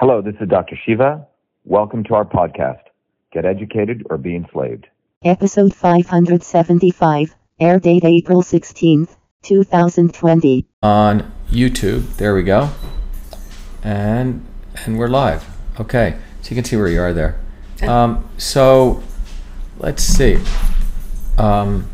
Hello, this is Dr. Shiva. Welcome to our podcast, Get Educated or Be Enslaved. Episode 575, air date April 16th, 2020. on YouTube. There we go. And and we're live. Okay. So you can see where you are there. Um, so let's see. Um,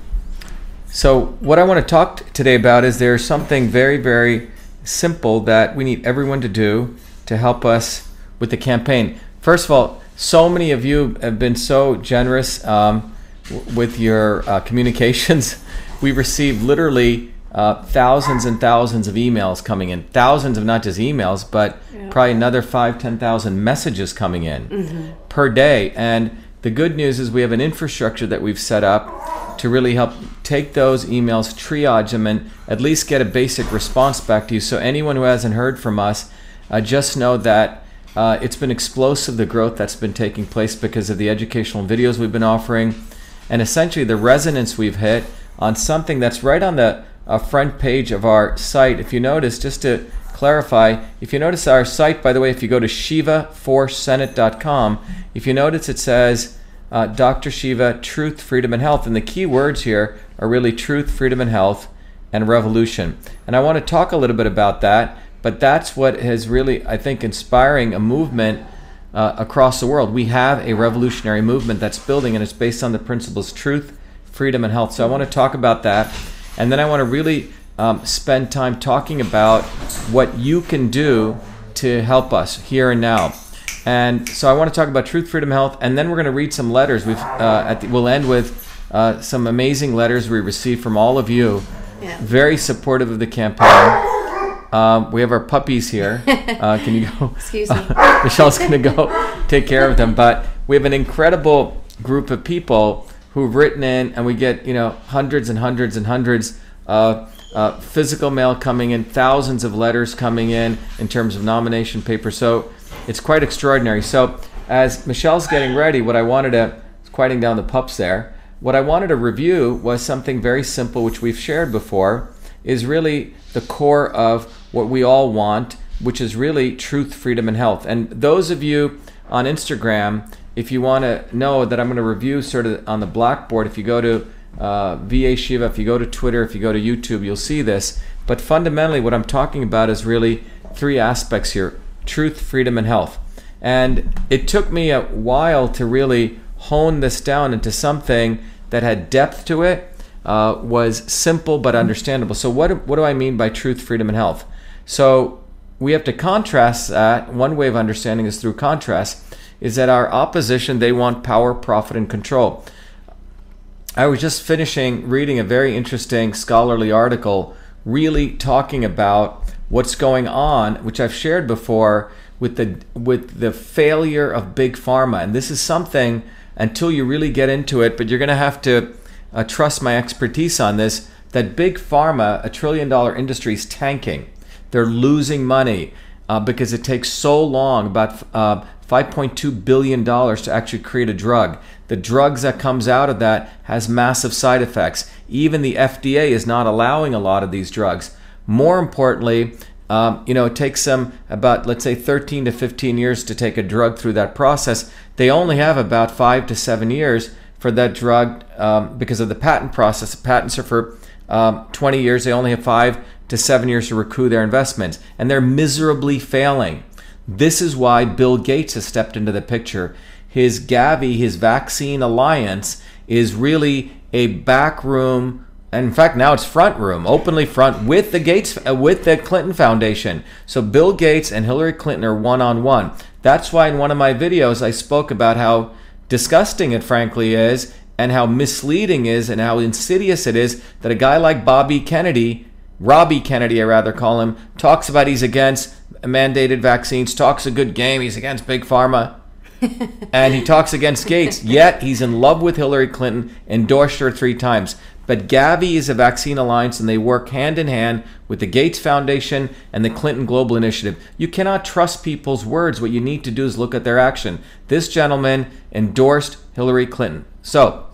so what I want to talk today about is there's something very very simple that we need everyone to do to help us with the campaign. First of all, so many of you have been so generous um, w- with your uh, communications. We received literally uh, thousands and thousands of emails coming in, thousands of not just emails, but probably another five, ten thousand messages coming in per day. And the good news is we have an infrastructure that we've set up to really help take those emails, triage them, and at least get a basic response back to you. So anyone who hasn't heard from us, uh, just know that uh, it's been explosive the growth that's been taking place because of the educational videos we've been offering, and essentially the resonance we've hit on something that's right on the uh, front page of our site. If you notice, just to clarify, if you notice our site, by the way, if you go to shiva4senate.com, if you notice it says uh, Dr. Shiva, Truth, Freedom, and Health, and the key words here are really truth, freedom, and health, and revolution. And I want to talk a little bit about that, but that's what has really, I think, inspiring a movement uh, across the world. We have a revolutionary movement that's building, and it's based on the principles truth, freedom, and health. So I want to talk about that. And then I want to really um, spend time talking about what you can do to help us here and now. And so I want to talk about truth, freedom, health, and then we're going to read some letters. We've uh, at the, we'll end with uh, some amazing letters we received from all of you, Yeah. very supportive of the campaign. Um, we have our puppies here. Uh, can you go? Excuse me. Michelle's going to go take care of them. But we have an incredible group of people who've written in, and we get you know hundreds and hundreds and hundreds of uh, physical mail coming in, thousands of letters coming in in terms of nomination papers. So it's quite extraordinary. So as Michelle's getting ready, what I wanted to quieting down the pups there. What I wanted to review was something very simple, which we've shared before, is really the core of what we all want, which is really truth, freedom, and health. And those of you on Instagram, if you want to know that I'm going to review sort of on the blackboard, if you go to uh, VA Shiva, if you go to Twitter, if you go to YouTube, you'll see this. But fundamentally, what I'm talking about is really three aspects here truth, freedom, and health. And it took me a while to really hone this down into something that had depth to it, uh, was simple but understandable. So, what, what do I mean by truth, freedom, and health? So, we have to contrast that. One way of understanding is through contrast, is that our opposition, they want power, profit, and control. I was just finishing reading a very interesting scholarly article, really talking about what's going on, which I've shared before with the with the failure of big pharma, and this is something until you really get into it, but you're going to have to uh, trust my expertise on this. That big pharma, a trillion dollar industry, is tanking. They're losing money uh, because it takes so long, about uh, 5.2 billion dollars, to actually create a drug. The drugs that comes out of that has massive side effects. Even the FDA is not allowing a lot of these drugs. More importantly, um, you know, it takes them about, let's say, 13 to 15 years to take a drug through that process. They only have about five to seven years for that drug um, because of the patent process. Patents are for um, 20 years. They only have five to seven years to recoup their investments, and they're miserably failing. This is why Bill Gates has stepped into the picture. His Gavi, his vaccine alliance, is really a backroom. In fact, now it's front room, openly front with the Gates, uh, with the Clinton Foundation. So Bill Gates and Hillary Clinton are one on one. That's why in one of my videos I spoke about how disgusting it frankly is, and how misleading is, and how insidious it is that a guy like Bobby Kennedy, Robbie Kennedy, I rather call him, talks about he's against mandated vaccines, talks a good game, he's against big pharma and he talks against Gates. Yet he's in love with Hillary Clinton, endorsed her three times. But Gavi is a vaccine alliance, and they work hand in hand with the Gates Foundation and the Clinton Global Initiative. You cannot trust people's words. What you need to do is look at their action. This gentleman endorsed Hillary Clinton. So,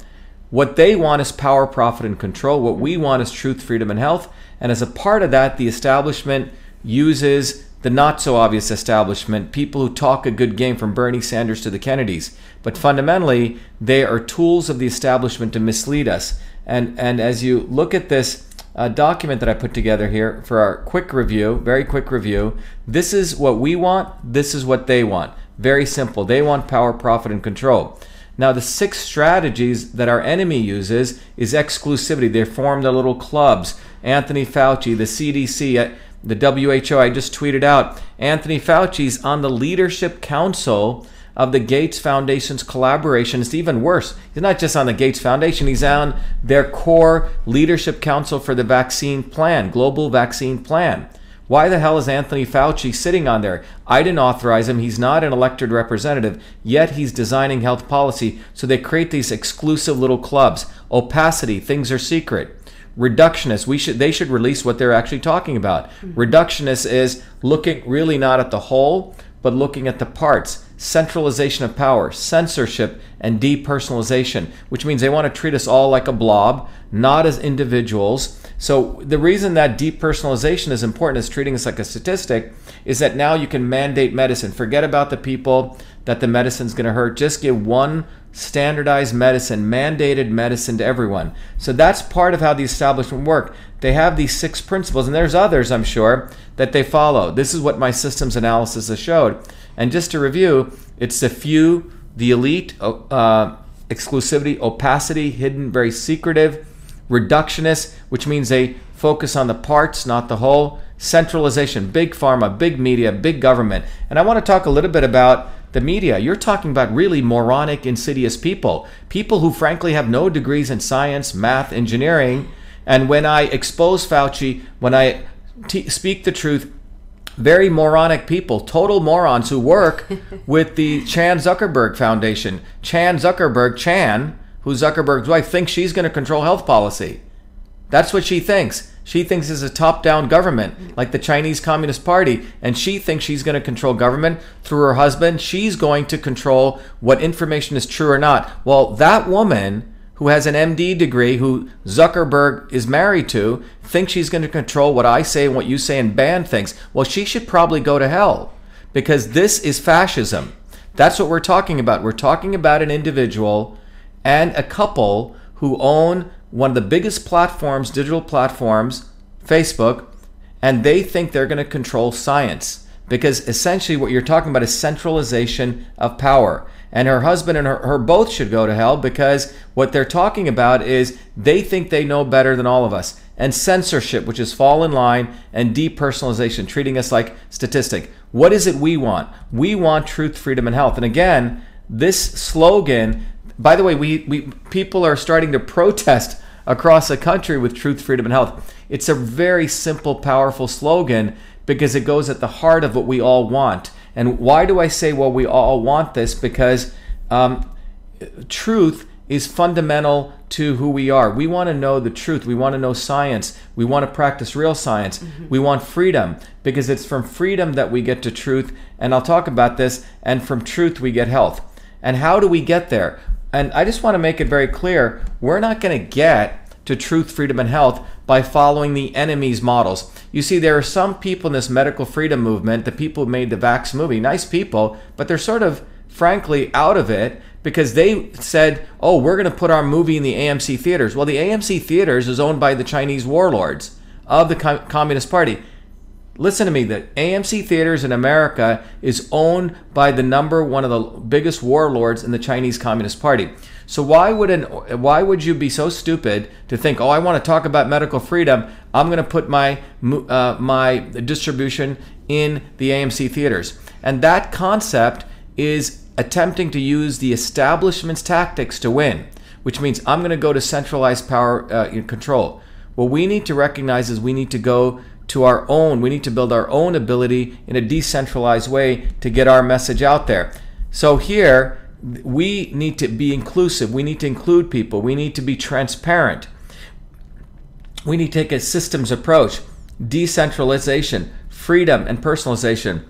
what they want is power, profit, and control. What we want is truth, freedom, and health. And as a part of that, the establishment uses the not so obvious establishment, people who talk a good game from Bernie Sanders to the Kennedys. But fundamentally, they are tools of the establishment to mislead us. And, and as you look at this uh, document that I put together here for our quick review, very quick review, this is what we want, this is what they want. Very simple. They want power, profit, and control. Now, the six strategies that our enemy uses is exclusivity. They form their little clubs. Anthony Fauci, the CDC, the WHO, I just tweeted out. Anthony Fauci's on the leadership council of the Gates Foundation's collaboration. It's even worse. He's not just on the Gates Foundation, he's on their core leadership council for the vaccine plan, global vaccine plan. Why the hell is Anthony Fauci sitting on there? I didn't authorize him. He's not an elected representative, yet he's designing health policy. So they create these exclusive little clubs. Opacity, things are secret. Reductionist, we should they should release what they're actually talking about. Mm-hmm. Reductionist is looking really not at the whole, but looking at the parts. Centralization of power, censorship, and depersonalization, which means they want to treat us all like a blob, not as individuals so the reason that depersonalization is important is treating us like a statistic is that now you can mandate medicine. Forget about the people that the medicine's going to hurt. Just give one standardized medicine, mandated medicine to everyone. So that's part of how the establishment work. They have these six principles, and there's others, I'm sure, that they follow. This is what my systems analysis has showed. And just to review, it's the few, the elite, uh, exclusivity, opacity, hidden, very secretive reductionist, which means they focus on the parts, not the whole, centralization, big pharma, big media, big government. And I want to talk a little bit about the media. You're talking about really moronic, insidious people, people who frankly have no degrees in science, math, engineering. And when I expose Fauci, when I t- speak the truth, very moronic people, total morons who work with the Chan Zuckerberg Foundation. Chan Zuckerberg, Chan, who Zuckerberg's wife, thinks she's going to control health policy. That's what she thinks. She thinks it's a top down government, like the Chinese Communist Party, and she thinks she's going to control government through her husband. She's going to control what information is true or not. Well, that woman who has an MD degree, who Zuckerberg is married to, thinks she's going to control what I say and what you say and ban things. Well, she should probably go to hell because this is fascism. That's what we're talking about. We're talking about an individual and a couple who own one of the biggest platforms, digital platforms, Facebook, and they think they're going to control science because essentially what you're talking about is centralization of power. And her husband and her, her both should go to hell because what they're talking about is they think they know better than all of us. And censorship, which is fall in line, and depersonalization, treating us like statistic. What is it we want? We want truth, freedom, and health. And again, this slogan by the way, we, we people are starting to protest across the country with truth, freedom, and health. It's a very simple, powerful slogan because it goes at the heart of what we all want. And why do I say, well, we all want this? Because um, truth is fundamental to who we are. We want to know the truth. We want to know science. We want to practice real science. Mm-hmm. We want freedom because it's from freedom that we get to truth. And I'll talk about this. And from truth, we get health. And how do we get there? And I just want to make it very clear we're not going to get to truth, freedom, and health by following the enemy's models. You see, there are some people in this medical freedom movement, the people who made the Vax movie, nice people, but they're sort of, frankly, out of it because they said, oh, we're going to put our movie in the AMC theaters. Well, the AMC theaters is owned by the Chinese warlords of the Communist Party. Listen to me, the AMC theaters in America is owned by the number one of the biggest warlords in the Chinese Communist Party. So why would an why would you be so stupid to think, oh, I want to talk about medical freedom? I'm going to put my uh, my distribution in the AMC theaters, and that concept is attempting to use the establishment's tactics to win, which means I'm going to go to centralized power uh, control. What we need to recognize is we need to go to our own. We need to build our own ability in a decentralized way to get our message out there. So here, we need to be inclusive. We need to include people. We need to be transparent. We need to take a systems approach, decentralization, freedom, and personalization.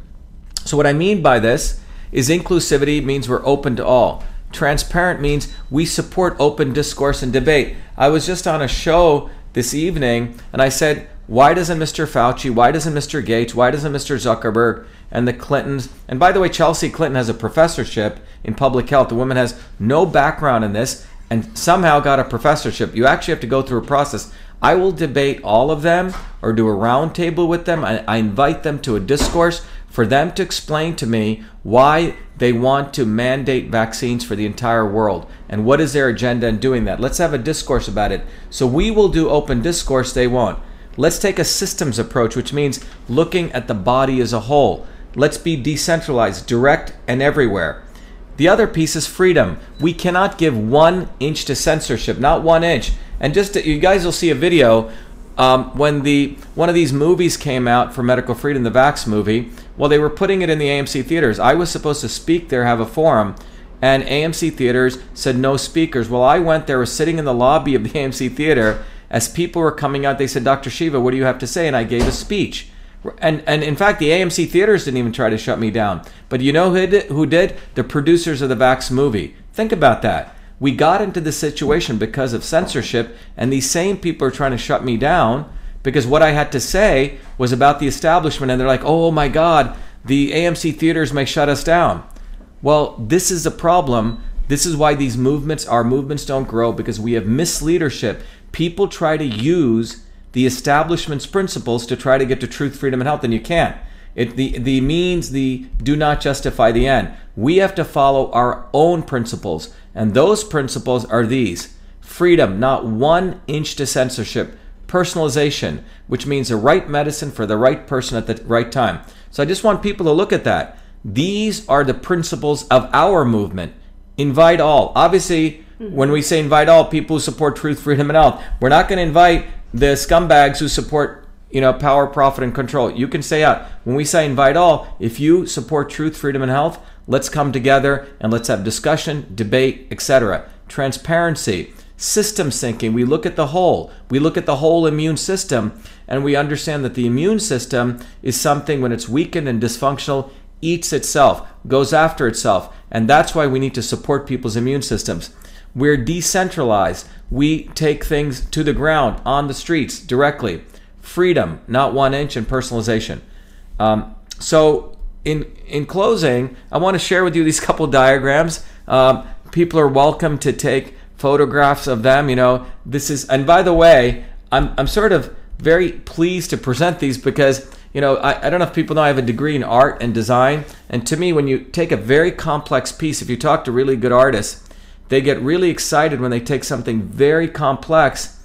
So, what I mean by this is inclusivity means we're open to all. Transparent means we support open discourse and debate. I was just on a show this evening and I said, Why doesn't Mr. Fauci, why doesn't Mr. Gates, why doesn't Mr. Zuckerberg and the Clintons, and by the way, Chelsea Clinton has a professorship in public health. The woman has no background in this and somehow got a professorship. You actually have to go through a process. I will debate all of them or do a roundtable with them. I, I invite them to a discourse for them to explain to me why they want to mandate vaccines for the entire world and what is their agenda in doing that. Let's have a discourse about it. So we will do open discourse, they won't. Let's take a systems approach, which means looking at the body as a whole. Let's be decentralized, direct, and everywhere. The other piece is freedom. We cannot give one inch to censorship, not one inch. And just to, you guys will see a video um, when the one of these movies came out for medical freedom, the Vax movie. Well, they were putting it in the AMC theaters. I was supposed to speak there, have a forum, and AMC theaters said no speakers. Well, I went there, was sitting in the lobby of the AMC theater. As people were coming out, they said, "Dr. Shiva, what do you have to say?" And I gave a speech. And and in fact, the AMC theaters didn't even try to shut me down. But you know who did? Who did? The producers of the Vax movie. Think about that. We got into this situation because of censorship, and these same people are trying to shut me down because what I had to say was about the establishment, and they're like, "Oh my God, the AMC theaters may shut us down." Well, this is a problem. This is why these movements, our movements, don't grow because we have misleadership. People try to use the establishment's principles to try to get to truth, freedom, and health, and you can't. It the the means the do not justify the end. We have to follow our own principles, and those principles are these: freedom, not one inch to censorship, personalization, which means the right medicine for the right person at the right time. So I just want people to look at that. These are the principles of our movement. Invite all. Obviously, mm-hmm. when we say invite all, people who support truth, freedom, and health, we're not going to invite the scumbags who support you know power profit and control. You can say out. When we say invite all if you support truth freedom and health let's come together and let's have discussion debate etc transparency system thinking. We look at the whole. We look at the whole immune system and we understand that the immune system is something when it's weakened and dysfunctional eats itself goes after itself. And that's why we need to support people's immune systems we're decentralized we take things to the ground on the streets directly. Freedom, not one inch, and personalization. Um, so, in in closing, I want to share with you these couple diagrams. Um, people are welcome to take photographs of them. You know, this is, and by the way, I'm I'm sort of very pleased to present these because you know I, I don't know if people know I have a degree in art and design, and to me, when you take a very complex piece, if you talk to really good artists they get really excited when they take something very complex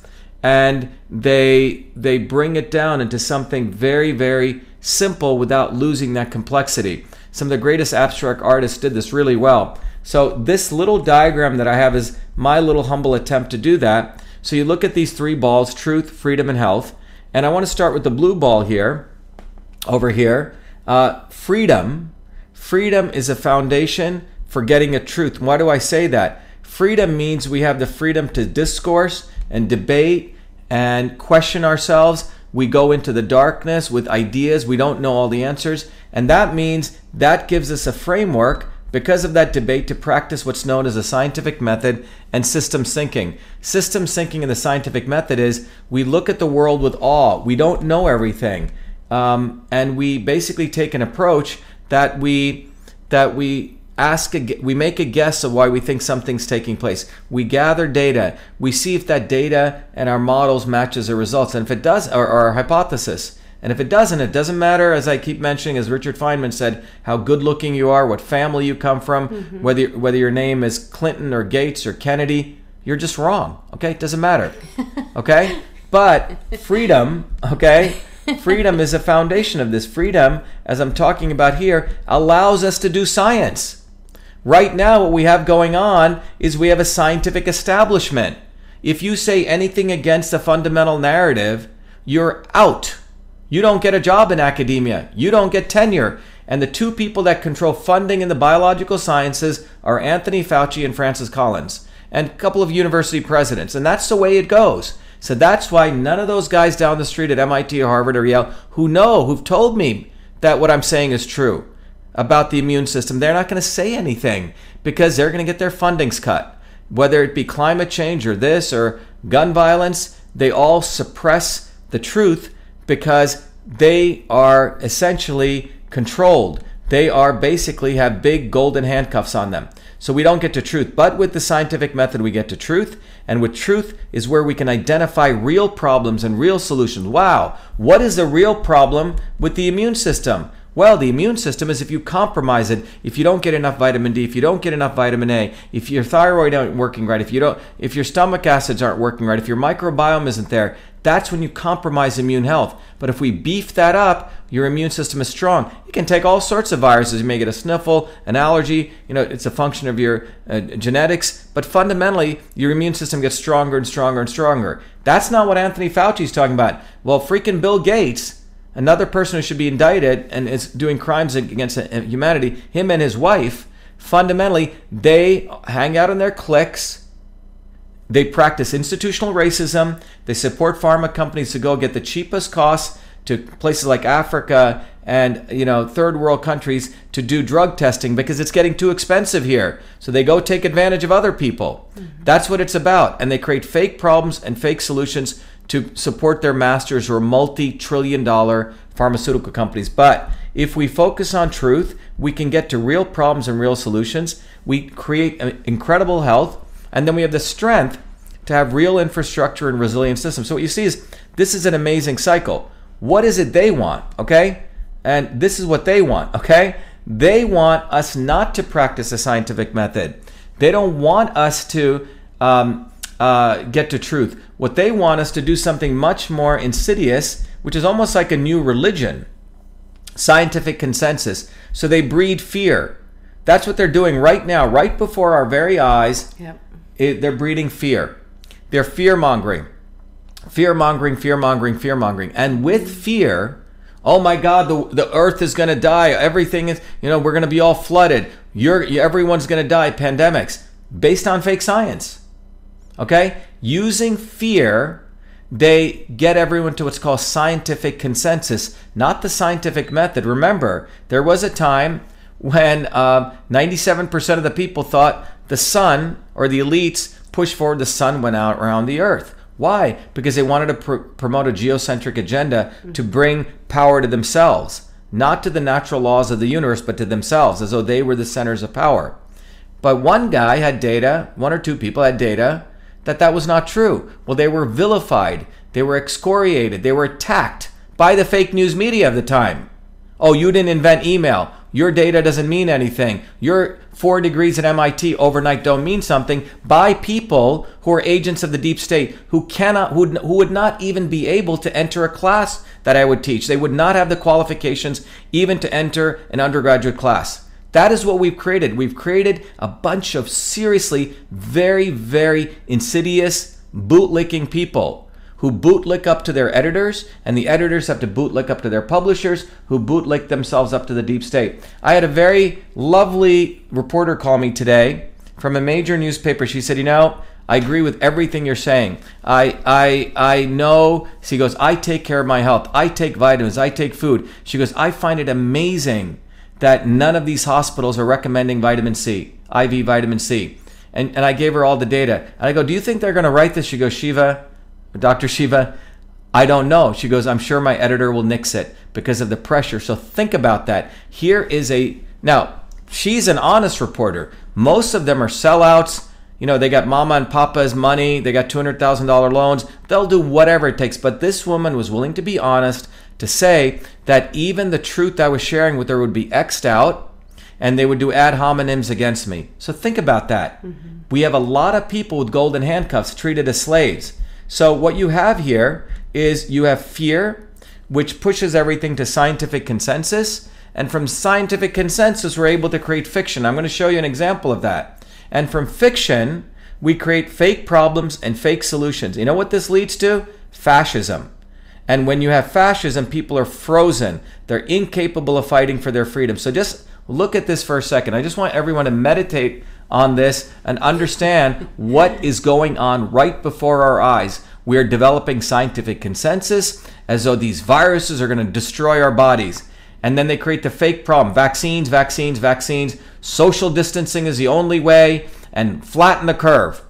and they they bring it down into something very very simple without losing that complexity. Some of the greatest abstract artists did this really well. So this little diagram that I have is my little humble attempt to do that. So you look at these three balls, truth, freedom, and health. And I want to start with the blue ball here, over here. Uh, freedom. Freedom is a foundation for getting a truth. Why do I say that? Freedom means we have the freedom to discourse and debate and question ourselves. We go into the darkness with ideas. We don't know all the answers. And that means that gives us a framework because of that debate to practice what's known as a scientific method and systems thinking. Systems thinking in the scientific method is we look at the world with awe. We don't know everything. Um, and we basically take an approach that we that we ask a, we make a guess of why we think something's taking place. We gather data. We see if that data and our models matches the results. And if it does or, or our hypothesis. And if it doesn't it doesn't matter as i keep mentioning as richard feynman said how good looking you are what family you come from mm-hmm. whether whether your name is clinton or gates or kennedy you're just wrong okay? It doesn't matter okay? But freedom okay? Freedom is a foundation of this. Freedom as i'm talking about here allows us to do science Right now, what we have going on is we have a scientific establishment. If you say anything against the fundamental narrative, you're out. You don't get a job in academia. You don't get tenure. And the two people that control funding in the biological sciences are Anthony Fauci and Francis Collins, and a couple of university presidents. And that's the way it goes. So that's why none of those guys down the street at MIT or Harvard or Yale who know, who've told me that what I'm saying is true, about the immune system, they're not going to say anything because they're going to get their fundings cut. Whether it be climate change or this or gun violence, they all suppress the truth because they are essentially controlled. They are basically have big golden handcuffs on them. So we don't get to truth. But with the scientific method, we get to truth. And with truth is where we can identify real problems and real solutions. Wow, what is the real problem with the immune system? Well, the immune system is if you compromise it, if you don't get enough vitamin D, if you don't get enough vitamin A, if your thyroid isn't working right, if you don't if your stomach acids aren't working right, if your microbiome isn't there, that's when you compromise immune health. But if we beef that up, your immune system is strong. You can take all sorts of viruses. You may get a sniffle, an allergy. You know, it's a function of your uh, genetics. But fundamentally, your immune system gets stronger and stronger and stronger. That's not what Anthony Fauci is talking about. Well, freaking Bill Gates another person who should be indicted and is doing crimes against humanity, him and his wife, fundamentally, they hang out in their cliques. They practice institutional racism. They support pharma companies to go get the cheapest costs to places like Africa and you know third world countries to do drug testing because it's getting too expensive here. So they go take advantage of other people. Mm-hmm. That's what it's about. And they create fake problems and fake solutions to support their masters who are multi trillion dollar pharmaceutical companies. But if we focus on truth, we can get to real problems and real solutions. We create incredible health, and then we have the strength to have real infrastructure and resilient systems. So what you see is this is an amazing cycle. What is it they want? Okay? And this is what they want, okay? They want us not to practice a scientific method. They don't want us to um, uh, get to truth. What they want us to do something much more insidious, which is almost like a new religion scientific consensus. So they breed fear. That's what they're doing right now, right before our very eyes. Yep. It, they're breeding fear. They're fear mongering. Fear mongering, fear mongering, fear mongering. And with fear, oh my God, the, the earth is going to die. Everything is, you know, we're going to be all flooded. You're, everyone's going to die. Pandemics based on fake science. Okay? Using fear, they get everyone to what's called scientific consensus, not the scientific method. Remember, there was a time when uh, 97% of the people thought the sun or the elites pushed forward the sun went out around the earth. Why? Because they wanted to pr- promote a geocentric agenda to bring power to themselves, not to the natural laws of the universe, but to themselves, as though they were the centers of power. But one guy had data, one or two people had data that that was not true. Well, they were vilified, they were excoriated, they were attacked by the fake news media of the time. Oh, you didn't invent email. Your data doesn't mean anything. Your four degrees at MIT overnight don't mean something by people who are agents of the deep state who cannot, who, who would not even be able to enter a class that I would teach. They would not have the qualifications even to enter an undergraduate class. That is what we've created. We've created a bunch of seriously very, very insidious bootlicking people who bootlick up to their editors, and the editors have to bootlick up to their publishers, who bootlick themselves up to the deep state. I had a very lovely reporter call me today from a major newspaper. She said, You know, I agree with everything you're saying. I I I know. She goes, I take care of my health. I take vitamins. I take food. She goes, I find it amazing that none of these hospitals are recommending vitamin C, IV vitamin C. And, and I gave her all the data. And I go, Do you think they're going to write this? She goes, Shiva, Dr. Shiva, I don't know. She goes, I'm sure my editor will nix it because of the pressure. So think about that. Here is a. Now, she's an honest reporter. Most of them are sellouts. You know, they got mama and papa's money, they got $200,000 loans. They'll do whatever it takes. But this woman was willing to be honest to say that even the truth I was sharing with her would be X'd out and they would do ad hominems against me. So think about that. Mm-hmm. We have a lot of people with golden handcuffs treated as slaves. So what you have here is you have fear, which pushes everything to scientific consensus. And from scientific consensus, we're able to create fiction. I'm going to show you an example of that. And from fiction, we create fake problems and fake solutions. You know what this leads to? Fascism. And when you have fascism, people are frozen. They're incapable of fighting for their freedom. So just look at this for a second. I just want everyone to meditate on this and understand what is going on right before our eyes. We are developing scientific consensus as though these viruses are going to destroy our bodies. And then they create the fake problem vaccines, vaccines, vaccines. Social distancing is the only way, and flatten the curve.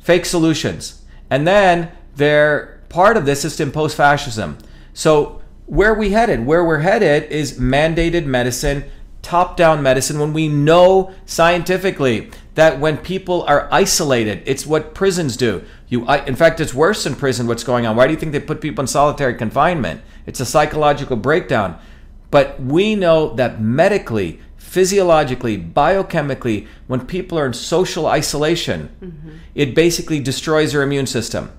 Fake solutions. And then they're part of this is to impose fascism. So, where we headed? Where we're headed is mandated medicine, top down medicine, when we know scientifically that when people are isolated, it's what prisons do. You, in fact, it's worse in prison what's going on. Why do you think they put people in solitary confinement? It's a psychological breakdown. But we know that medically, physiologically, biochemically, when people are in social isolation, mm-hmm. it basically destroys their immune system.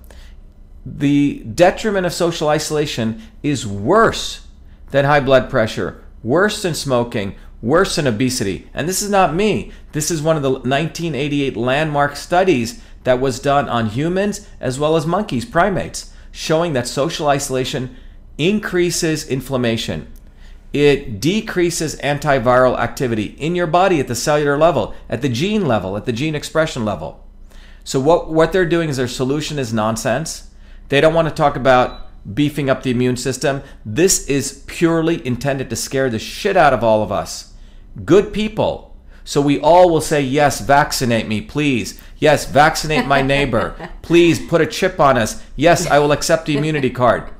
The detriment of social isolation is worse than high blood pressure, worse than smoking, worse than obesity. And this is not me. This is one of the 1988 landmark studies that was done on humans as well as monkeys, primates, showing that social isolation increases inflammation it decreases antiviral activity in your body at the cellular level, at the gene level, at the gene expression level. So what what they're doing is their solution is nonsense. They don't want to talk about beefing up the immune system. This is purely intended to scare the shit out of all of us. Good people. So we all will say, yes, vaccinate me, please. Yes, vaccinate my neighbor. Please put a chip on us. Yes, I will accept the immunity card.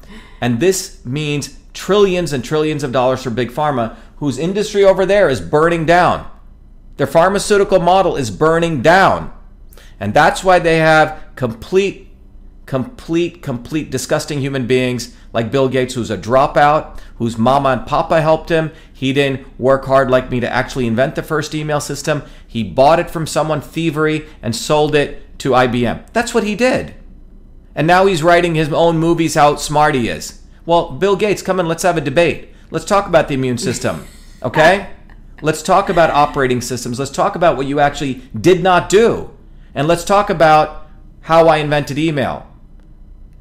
And this means trillions and trillions of dollars for big pharma, whose industry over there is burning down. Their pharmaceutical model is burning down. And that's why they have complete, complete, complete disgusting human beings like Bill Gates, who's a dropout, whose mama and papa helped him. He didn't work hard like me to actually invent the first email system. He bought it from someone thievery and sold it to IBM. That's what he did. And now he's writing his own movies how smart he is. Well, Bill Gates, come in, let's have a debate. Let's talk about the immune system, okay? let's talk about operating systems. Let's talk about what you actually did not do. And let's talk about how I invented email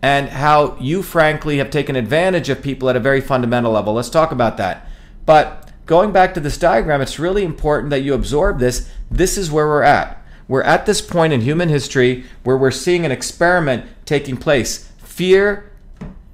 and how you, frankly, have taken advantage of people at a very fundamental level. Let's talk about that. But going back to this diagram, it's really important that you absorb this. This is where we're at. We're at this point in human history where we're seeing an experiment taking place. Fear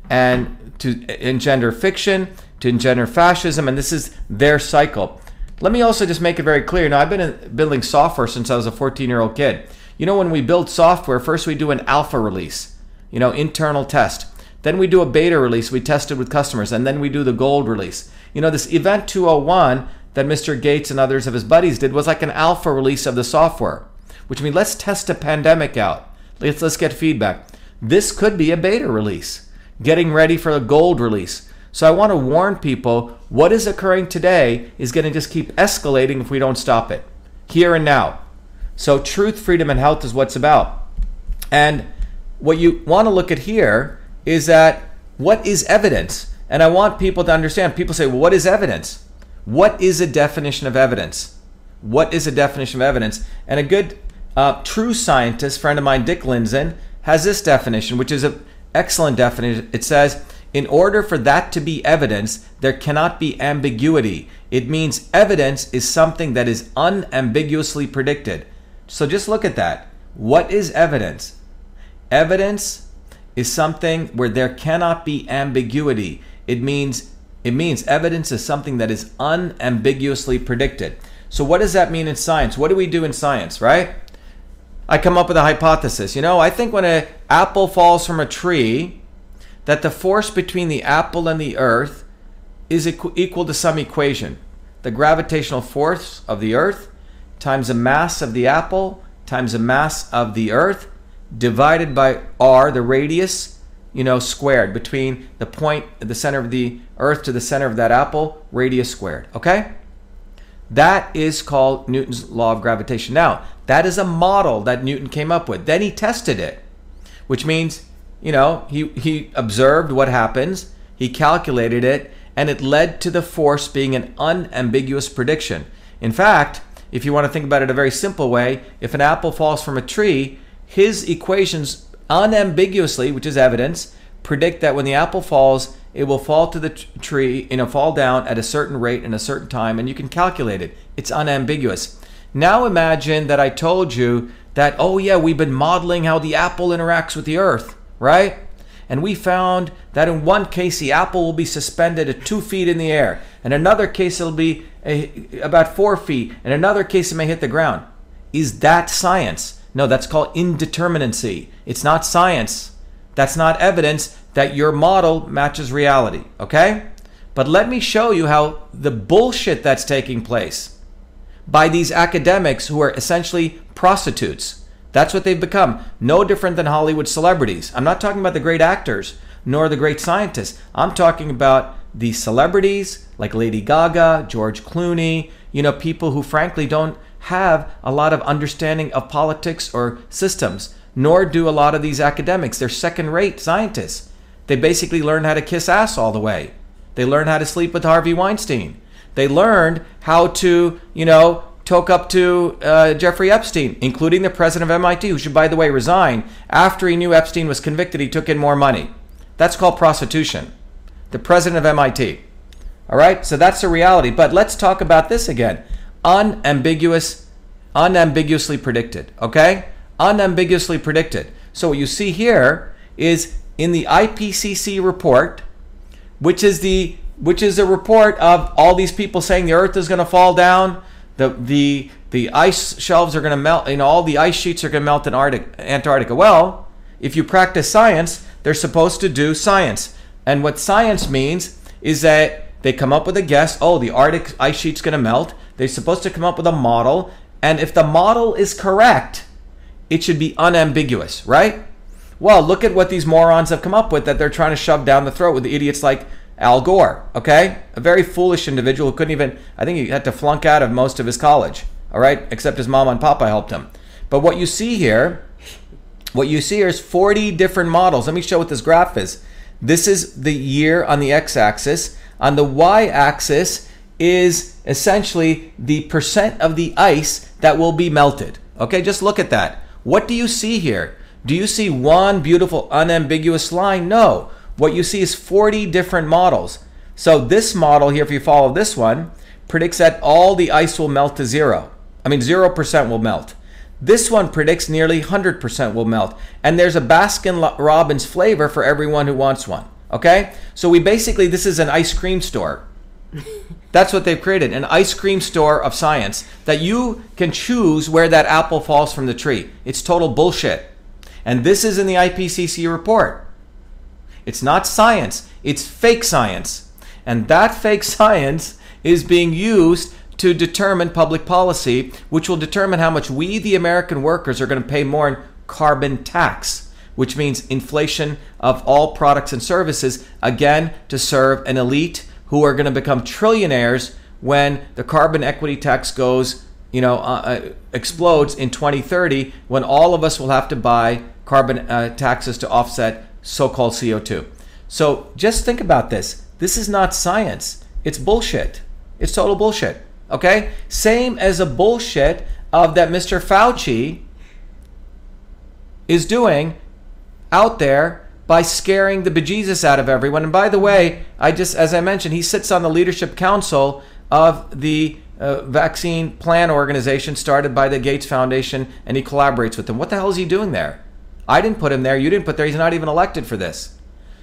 and to engender fiction, to engender fascism, and this is their cycle. Let me also just make it very clear. Now, I've been building software since I was a 14 year old kid. You know, when we build software, first we do an alpha release, you know, internal test. Then we do a beta release, we test it with customers, and then we do the gold release. You know, this Event 201 that Mr. Gates and others of his buddies did was like an alpha release of the software, which means let's test a pandemic out. Let's, let's get feedback. This could be a beta release getting ready for the gold release. So I want to warn people what is occurring today is going to just keep escalating if we don't stop it here and now. So truth, freedom, and health is what's about. And what you want to look at here is that what is evidence? And I want people to understand. People say, well, what is evidence? What is a definition of evidence? What is a definition of evidence? And a good, uh, true scientist, friend of mine, Dick Lindzen, has this definition, which is an excellent definition. It says, in order for that to be evidence, there cannot be ambiguity. It means evidence is something that is unambiguously predicted. So just look at that. What is evidence? Evidence is something where there cannot be ambiguity. It means it means evidence is something that is unambiguously predicted. So what does that mean in science? What do we do in science, right? I come up with a hypothesis. You know, I think when an apple falls from a tree, that the force between the apple and the earth is equal to some equation. The gravitational force of the earth times the mass of the apple times the mass of the earth divided by r, the radius, you know, squared between the point the center of the earth to the center of that apple, radius squared. Okay? That is called Newton's law of gravitation. Now, that is a model that Newton came up with. Then he tested it, which means, you know, he, he observed what happens, he calculated it, and it led to the force being an unambiguous prediction. In fact, if you want to think about it a very simple way, if an apple falls from a tree, his equations unambiguously, which is evidence, predict that when the apple falls, it will fall to the tree, you know, fall down at a certain rate in a certain time, and you can calculate it. It's unambiguous. Now imagine that I told you that, oh yeah, we've been modeling how the apple interacts with the earth, right? And we found that in one case the apple will be suspended at two feet in the air. In another case it'll be a, about four feet. In another case it may hit the ground. Is that science? No, that's called indeterminacy. It's not science. That's not evidence. that your model matches reality, okay? But let me show you how the bullshit that's taking place by these academics who are essentially prostitutes. That's what they've become. No different than Hollywood celebrities. I'm not talking about the great actors nor the great scientists. I'm talking about the celebrities like Lady Gaga, George Clooney, you know, people who frankly don't have a lot of understanding of politics or systems, nor do a lot of these academics. They're second rate scientists. They basically learn how to kiss ass all the way. They learn how to sleep with Harvey Weinstein. They learned how to, you know, talk up to uh, Jeffrey Epstein, including the president of MIT, who should, by the way, resign after he knew Epstein was convicted. He took in more money. That's called prostitution. The president of MIT. All right, so that's the reality. But let's talk about this again. Unambiguous, unambiguously predicted. Okay, unambiguously predicted. So what you see here is in the IPCC report, which is the which is a report of all these people saying the Earth is going to fall down, the the the ice shelves are going to melt, you know, all the ice sheets are going to melt in Arctic, Antarctica. Well, if you practice science, they're supposed to do science, and what science means is that they come up with a guess. Oh, the Arctic ice sheet's going to melt. They're supposed to come up with a model, and if the model is correct, it should be unambiguous, right? Well, look at what these morons have come up with that they're trying to shove down the throat with the idiots like Al Gore, okay? A very foolish individual who couldn't even, I think he had to flunk out of most of his college, all right? Except his mom and papa helped him. But what you see here, what you see here is 40 different models. Let me show what this graph is. This is the year on the x axis. On the y axis is essentially the percent of the ice that will be melted. Okay, just look at that. What do you see here? Do you see one beautiful unambiguous line? No. What you see is 40 different models. So this model here, if you follow this one, predicts that all the ice will melt to zero. I mean, 0% will melt. This one predicts nearly 100% will melt. And there's a Baskin Robbins flavor for everyone who wants one. Okay? So we basically, this is an ice cream store. That's what they've created an ice cream store of science that you can choose where that apple falls from the tree. It's total bullshit. And this is in the IPCC report. It's not science, it's fake science. And that fake science is being used to determine public policy, which will determine how much we, the American workers, are going to pay more in carbon tax, which means inflation of all products and services, again, to serve an elite who are going to become trillionaires when the carbon equity tax goes, you know, uh, uh, explodes in 2030, when all of us will have to buy carbon uh, taxes to offset so called CO2. So just think about this. This is not science, it's bullshit. It's total bullshit. Okay? Same as a bullshit of that Mr. Fauci is doing out there by scaring the bejesus out of everyone. And by the way, I just, as I mentioned, he sits on the leadership council of the uh, vaccine plan organization started by the Gates Foundation, and he collaborates with them. What the hell is he doing there? I didn't put him there. You didn't put there. He's not even elected for this.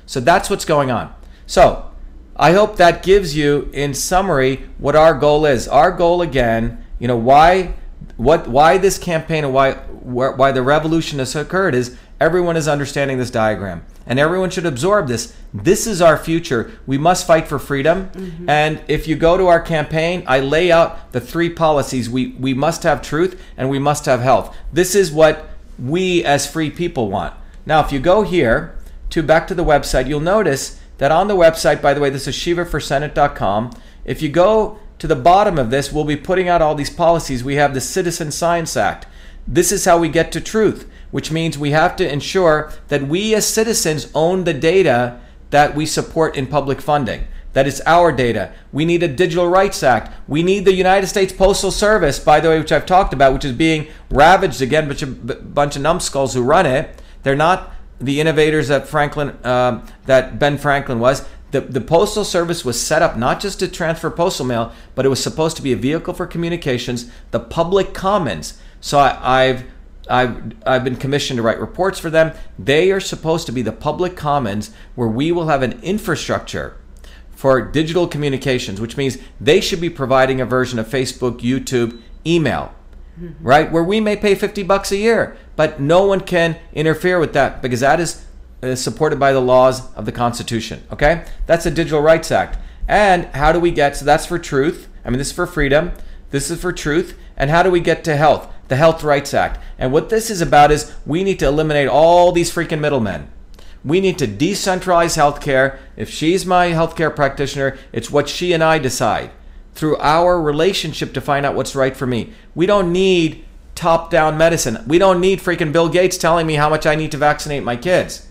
So that's what's going on. So I hope that gives you, in summary, what our goal is. Our goal again, you know, why, what, why this campaign and why, why the revolution has occurred is everyone is understanding this diagram, and everyone should absorb this. This is our future. We must fight for freedom. Mm-hmm. And if you go to our campaign, I lay out the three policies. We we must have truth, and we must have health. This is what we as free people want. Now, if you go here to back to the website, you'll notice that on the website, by the way, this is shivaforsenate.com. If you go to the bottom of this, we'll be putting out all these policies. We have the Citizen Science Act. This is how we get to truth, which means we have to ensure that we as citizens own the data that we support in public funding. That it's our data. We need a Digital Rights Act. We need the United States Postal Service, by the way, which I've talked about, which is being ravaged again, by a bunch of numbskulls who run it. They're not the innovators that Franklin, um, that Ben Franklin was. The, the Postal Service was set up not just to transfer postal mail, but it was supposed to be a vehicle for communications, the public commons. So I, I've I've, I've been commissioned to write reports for them. They are supposed to be the public commons where we will have an infrastructure for digital communications, which means they should be providing a version of Facebook, YouTube, email, mm-hmm. right? Where we may pay 50 bucks a year, but no one can interfere with that because that is is supported by the laws of the Constitution. Okay? That's the Digital Rights Act. And how do we get, so that's for truth. I mean, this is for freedom. This is for truth. And how do we get to health? The Health Rights Act. And what this is about is we need to eliminate all these freaking middlemen. We need to decentralize healthcare. If she's my healthcare practitioner, it's what she and I decide through our relationship to find out what's right for me. We don't need top down medicine. We don't need freaking Bill Gates telling me how much I need to vaccinate my kids.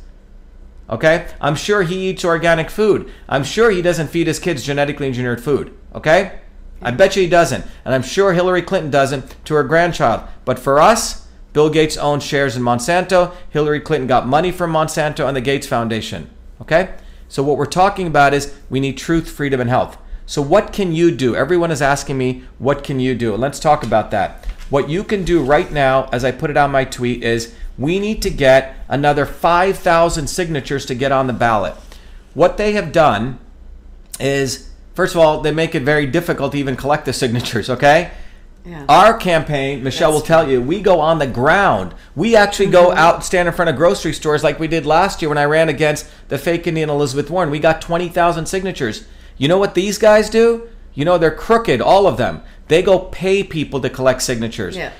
Okay? I'm sure he eats organic food. I'm sure he doesn't feed his kids genetically engineered food. Okay? I bet you he doesn't. And I'm sure Hillary Clinton doesn't to her grandchild. But for us, Bill Gates owns shares in Monsanto. Hillary Clinton got money from Monsanto and the Gates Foundation. Okay? So what we're talking about is we need truth, freedom, and health. So what can you do? Everyone is asking me, what can you do? Let's talk about that. What you can do right now, as I put it on my tweet, is we need to get another 5,000 signatures to get on the ballot. What they have done is, first of all, they make it very difficult to even collect the signatures, okay? Yeah. Our campaign, Michelle That's will tell you, we go on the ground. We actually go mm-hmm. out, stand in front of grocery stores like we did last year when I ran against the fake Indian Elizabeth Warren. We got 20,000 signatures. You know what these guys do? You know, they're crooked, all of them. They go pay people to collect signatures. Yeah.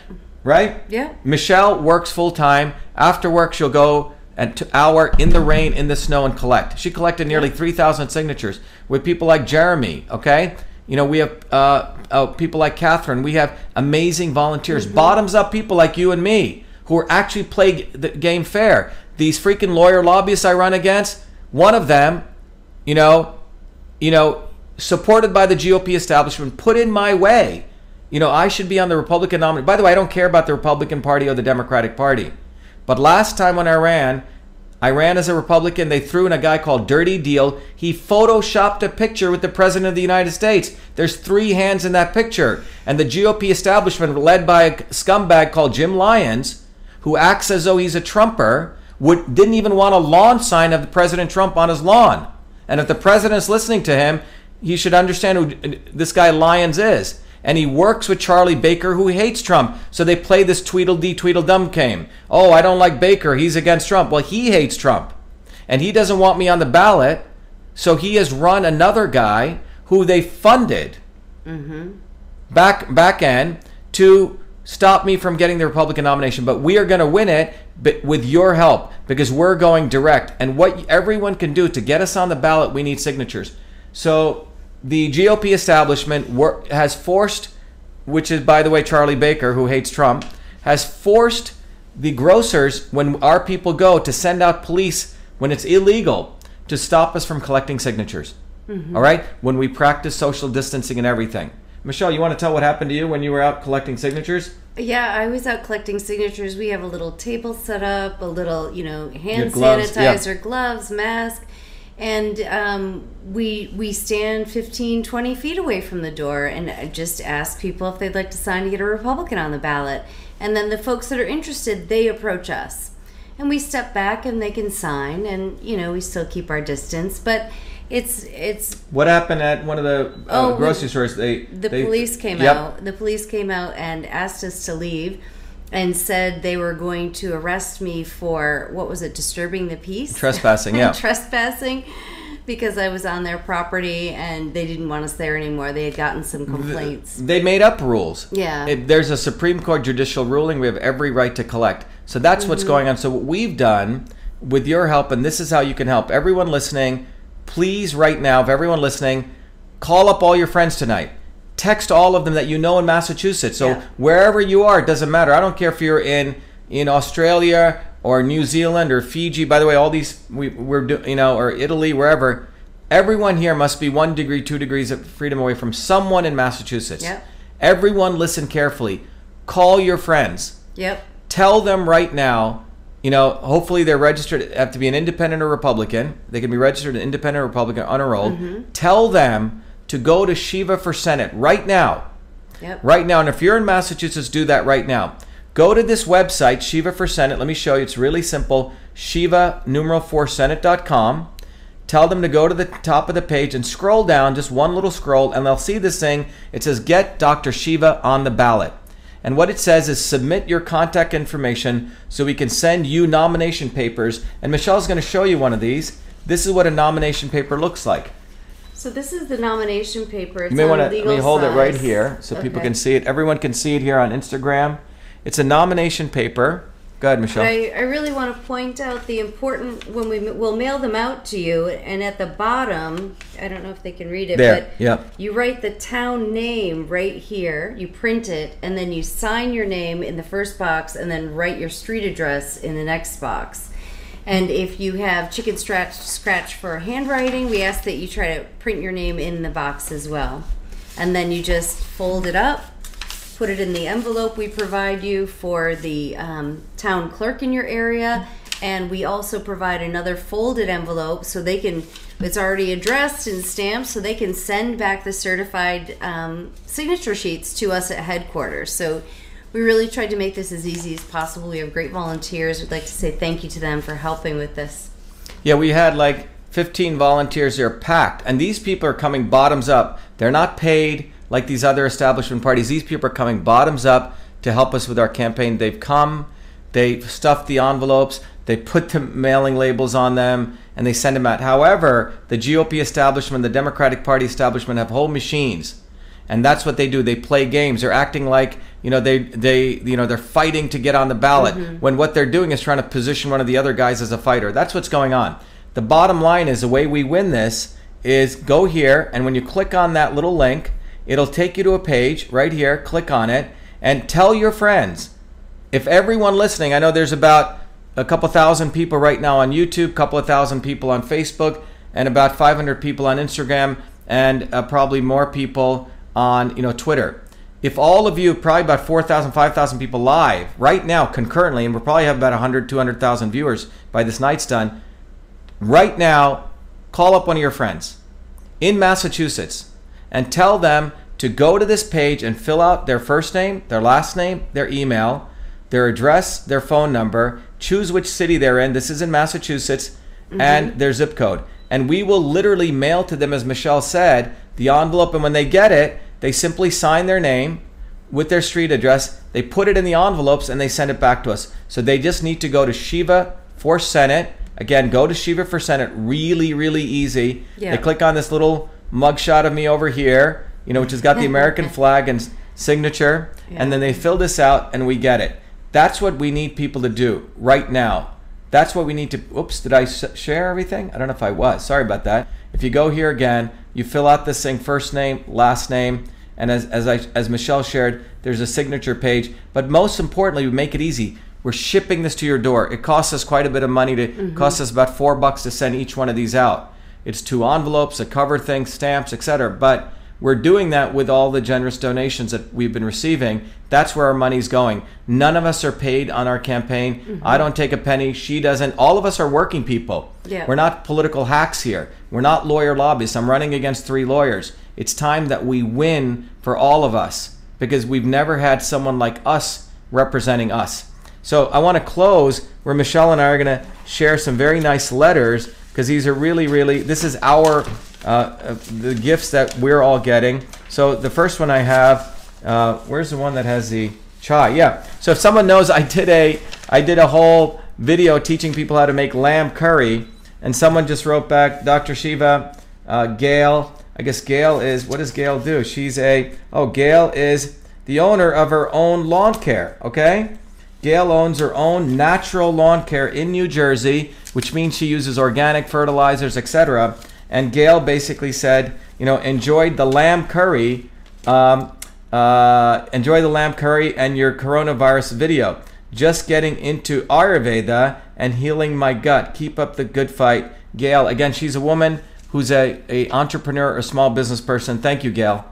Right? Yeah. Michelle works full time. After work, she'll go an hour in the rain, in the snow, and collect. She collected nearly 3,000 signatures with people like Jeremy, okay? You know, we have uh, uh, people like Catherine. We have amazing volunteers, bottoms up people like you and me who are actually playing the game fair. These freaking lawyer lobbyists I run against, one of them, you know, you know, supported by the GOP establishment, put in my way. You know, I should be on the Republican nominee. By the way, I don't care about the Republican Party or the Democratic Party. But last time when I ran, I ran as a Republican. They threw in a guy called Dirty Diehl. He photoshopped a picture with the President of the United States. There's three hands in that picture. And the GOP establishment, led by a scumbag called Jim Lyons, who acts as though he's a Trumper, would, didn't even want a lawn sign of President Trump on his lawn. And if the president's listening to him, he should understand who uh, this guy Lyons is. And he works with Charlie Baker, who hates Trump. So they play this Tweedledee Tweedledum game. Oh, I don't like Baker. He's against Trump. Well, he hates Trump. And he doesn't want me on the ballot. So he has run another guy who they funded mm-hmm. back back end to stop me from getting the Republican nomination. But we are going to win it but with your help because we're going direct. And what everyone can do to get us on the ballot, we need signatures. So the GOP establishment wor- has forced, which is by the way Charlie Baker, who hates Trump, has forced the grocers when our people go to send out police when it's illegal to stop us from collecting signatures. Mm-hmm. All right, when we practice social distancing and everything. Michelle, you want to tell what happened to you when you were out collecting signatures? Yeah, I was out collecting signatures. We have a little table set up, a little, you know, hand gloves, yeah. sanitizer, gloves, mask, and um, we we stand 15, 20 feet away from the door and just ask people if they'd like to sign to get a Republican on the ballot. And then the folks that are interested, they approach us. And we step back and they can sign and, you know, we still keep our distance, but it's it's What happened at one of the uh, Oh, grocery stores? They the they- police came Yep. out. The police came out and asked us to leave, and said they were going to arrest me for what was it? Disturbing the peace, Trespassing, yeah. trespassing, because I was on their property and they didn't want us there anymore. They had gotten some complaints. They made up rules. Yeah. It- there's a Supreme Court judicial ruling. We have every right to collect. So that's what's Mm-hmm. going on. So what we've done with your help, and this is how you can help everyone listening. Please, right now, if everyone listening, call up all your friends tonight. Text all of them that you know in Massachusetts. So Yeah. wherever you are, it doesn't matter. I don't care if you're in in Australia or New Zealand or Fiji. By the way, all these we, we're do, you know or Italy, wherever. Everyone here must be one degree, two degrees of freedom away from someone in Massachusetts. Yep. Everyone listen carefully. Call your friends. Yep. Tell them right now, you know, hopefully they're registered, have to be an independent or Republican. They can be registered an independent or Republican, unenrolled. Mm-hmm. Tell them to go to Shiva for Senate right now. Yep. Right now. And if you're in Massachusetts, do that right now. Go to this website, Shiva for Senate. Let me show you. It's really simple. Shiva numeral 4 Senate.com. Tell them to go to the top of the page and scroll down just one little scroll, and they'll see this thing. It says, Get Dr. Shiva on the ballot. And what it says is submit your contact information so we can send you nomination papers. And Michelle's going to show you one of these. This is what a nomination paper looks like. So this is the nomination paper. It's You may want to let me hold it right here so people can see it. Everyone can see it here on Instagram. It's a nomination paper. Go ahead, Michelle. I, I really want to point out the important when we will mail them out to you, and at the bottom, I don't know if they can read it, There, but yep. you write the town name right here. You print it, and then you sign your name in the first box, and then write your street address in the next box. And if you have chicken scratch scratch for handwriting, we ask that you try to print your name in the box as well. And then you just fold it up, put it in the envelope we provide you for the um, town clerk in your area. And we also provide another folded envelope so they can, it's already addressed and stamped, so they can send back the certified um, signature sheets to us at headquarters. So we really tried to make this as easy as possible. We have great volunteers. We'd like to say thank you to them for helping with this. Yeah, we had like 15 volunteers here packed, and these people are coming bottoms up. They're not paid like these other establishment parties. These people are coming bottoms up to help us with our campaign. They've come, they've stuffed the envelopes, they put the mailing labels on them, and they send them out. However, the GOP establishment, the Democratic Party establishment have whole machines and that's what they do. They play games. They're acting like you know they they you know they're fighting to get on the ballot when what they're doing is trying to position one of the other guys as a fighter. That's what's going on. The bottom line is the way we win this is go here and when you click on that little link it'll take you to a page right here. Click on it and tell your friends. If everyone listening, I know there's about a couple thousand people right now on YouTube, couple of thousand people on Facebook, and about 500 people on Instagram, and uh, probably more people on you know Twitter. If all of you, probably about 4,000, 5,000 people live right now concurrently, and we'll probably have about 100, 200,000 viewers by this night's done. Right now, call up one of your friends in Massachusetts and tell them to go to this page and fill out their first name, their last name, their email, their address, their phone number, choose which city they're in. This is in Massachusetts, mm-hmm. and their zip code. And we will literally mail to them, as Michelle said, the envelope. And when they get it, they simply sign their name with their street address. They put it in the envelopes and they send it back to us. So they just need to go to Shiva for Senate. Again, go to Shiva for Senate. Really, really easy. Yeah. They click on this little mugshot of me over here, you know, which has got the American flag and signature, and then they fill this out and we get it. That's what we need people to do right now. That's what we need to. Oops, did I share everything? I don't know if I was. Sorry about that. If you go here again, you fill out this thing first name, last name, and as, as, I, as Michelle shared, there's a signature page. But most importantly, we make it easy. We're shipping this to your door. It costs us quite a bit of money to mm-hmm. costs us about four bucks to send each one of these out. It's two envelopes, a cover thing, stamps, etc. But we're doing that with all the generous donations that we've been receiving. That's where our money's going. None of us are paid on our campaign. Mm-hmm. I don't take a penny. She doesn't. All of us are working people. Yeah. We're not political hacks here. We're not lawyer lobbyists. I'm running against three lawyers. It's time that we win for all of us because we've never had someone like us representing us. So I want to close where Michelle and I are going to share some very nice letters because these are really, really. This is our uh, uh, the gifts that we're all getting. So the first one I have, uh, where's the one that has the chai? Yeah. So if someone knows, I did a I did a whole video teaching people how to make lamb curry, and someone just wrote back, Dr. Shiva, uh, Gail. I guess Gail is what does Gail do? She's a oh Gail is the owner of her own lawn care. Okay. Gail owns her own natural lawn care in New Jersey, which means she uses organic fertilizers, etc. And Gail basically said, you know, enjoyed the lamb curry, um, uh, enjoy the lamb curry and your coronavirus video. Just getting into Ayurveda and healing my gut. Keep up the good fight, Gail. Again, she's a woman who's a, a entrepreneur, or small business person. Thank you, Gail.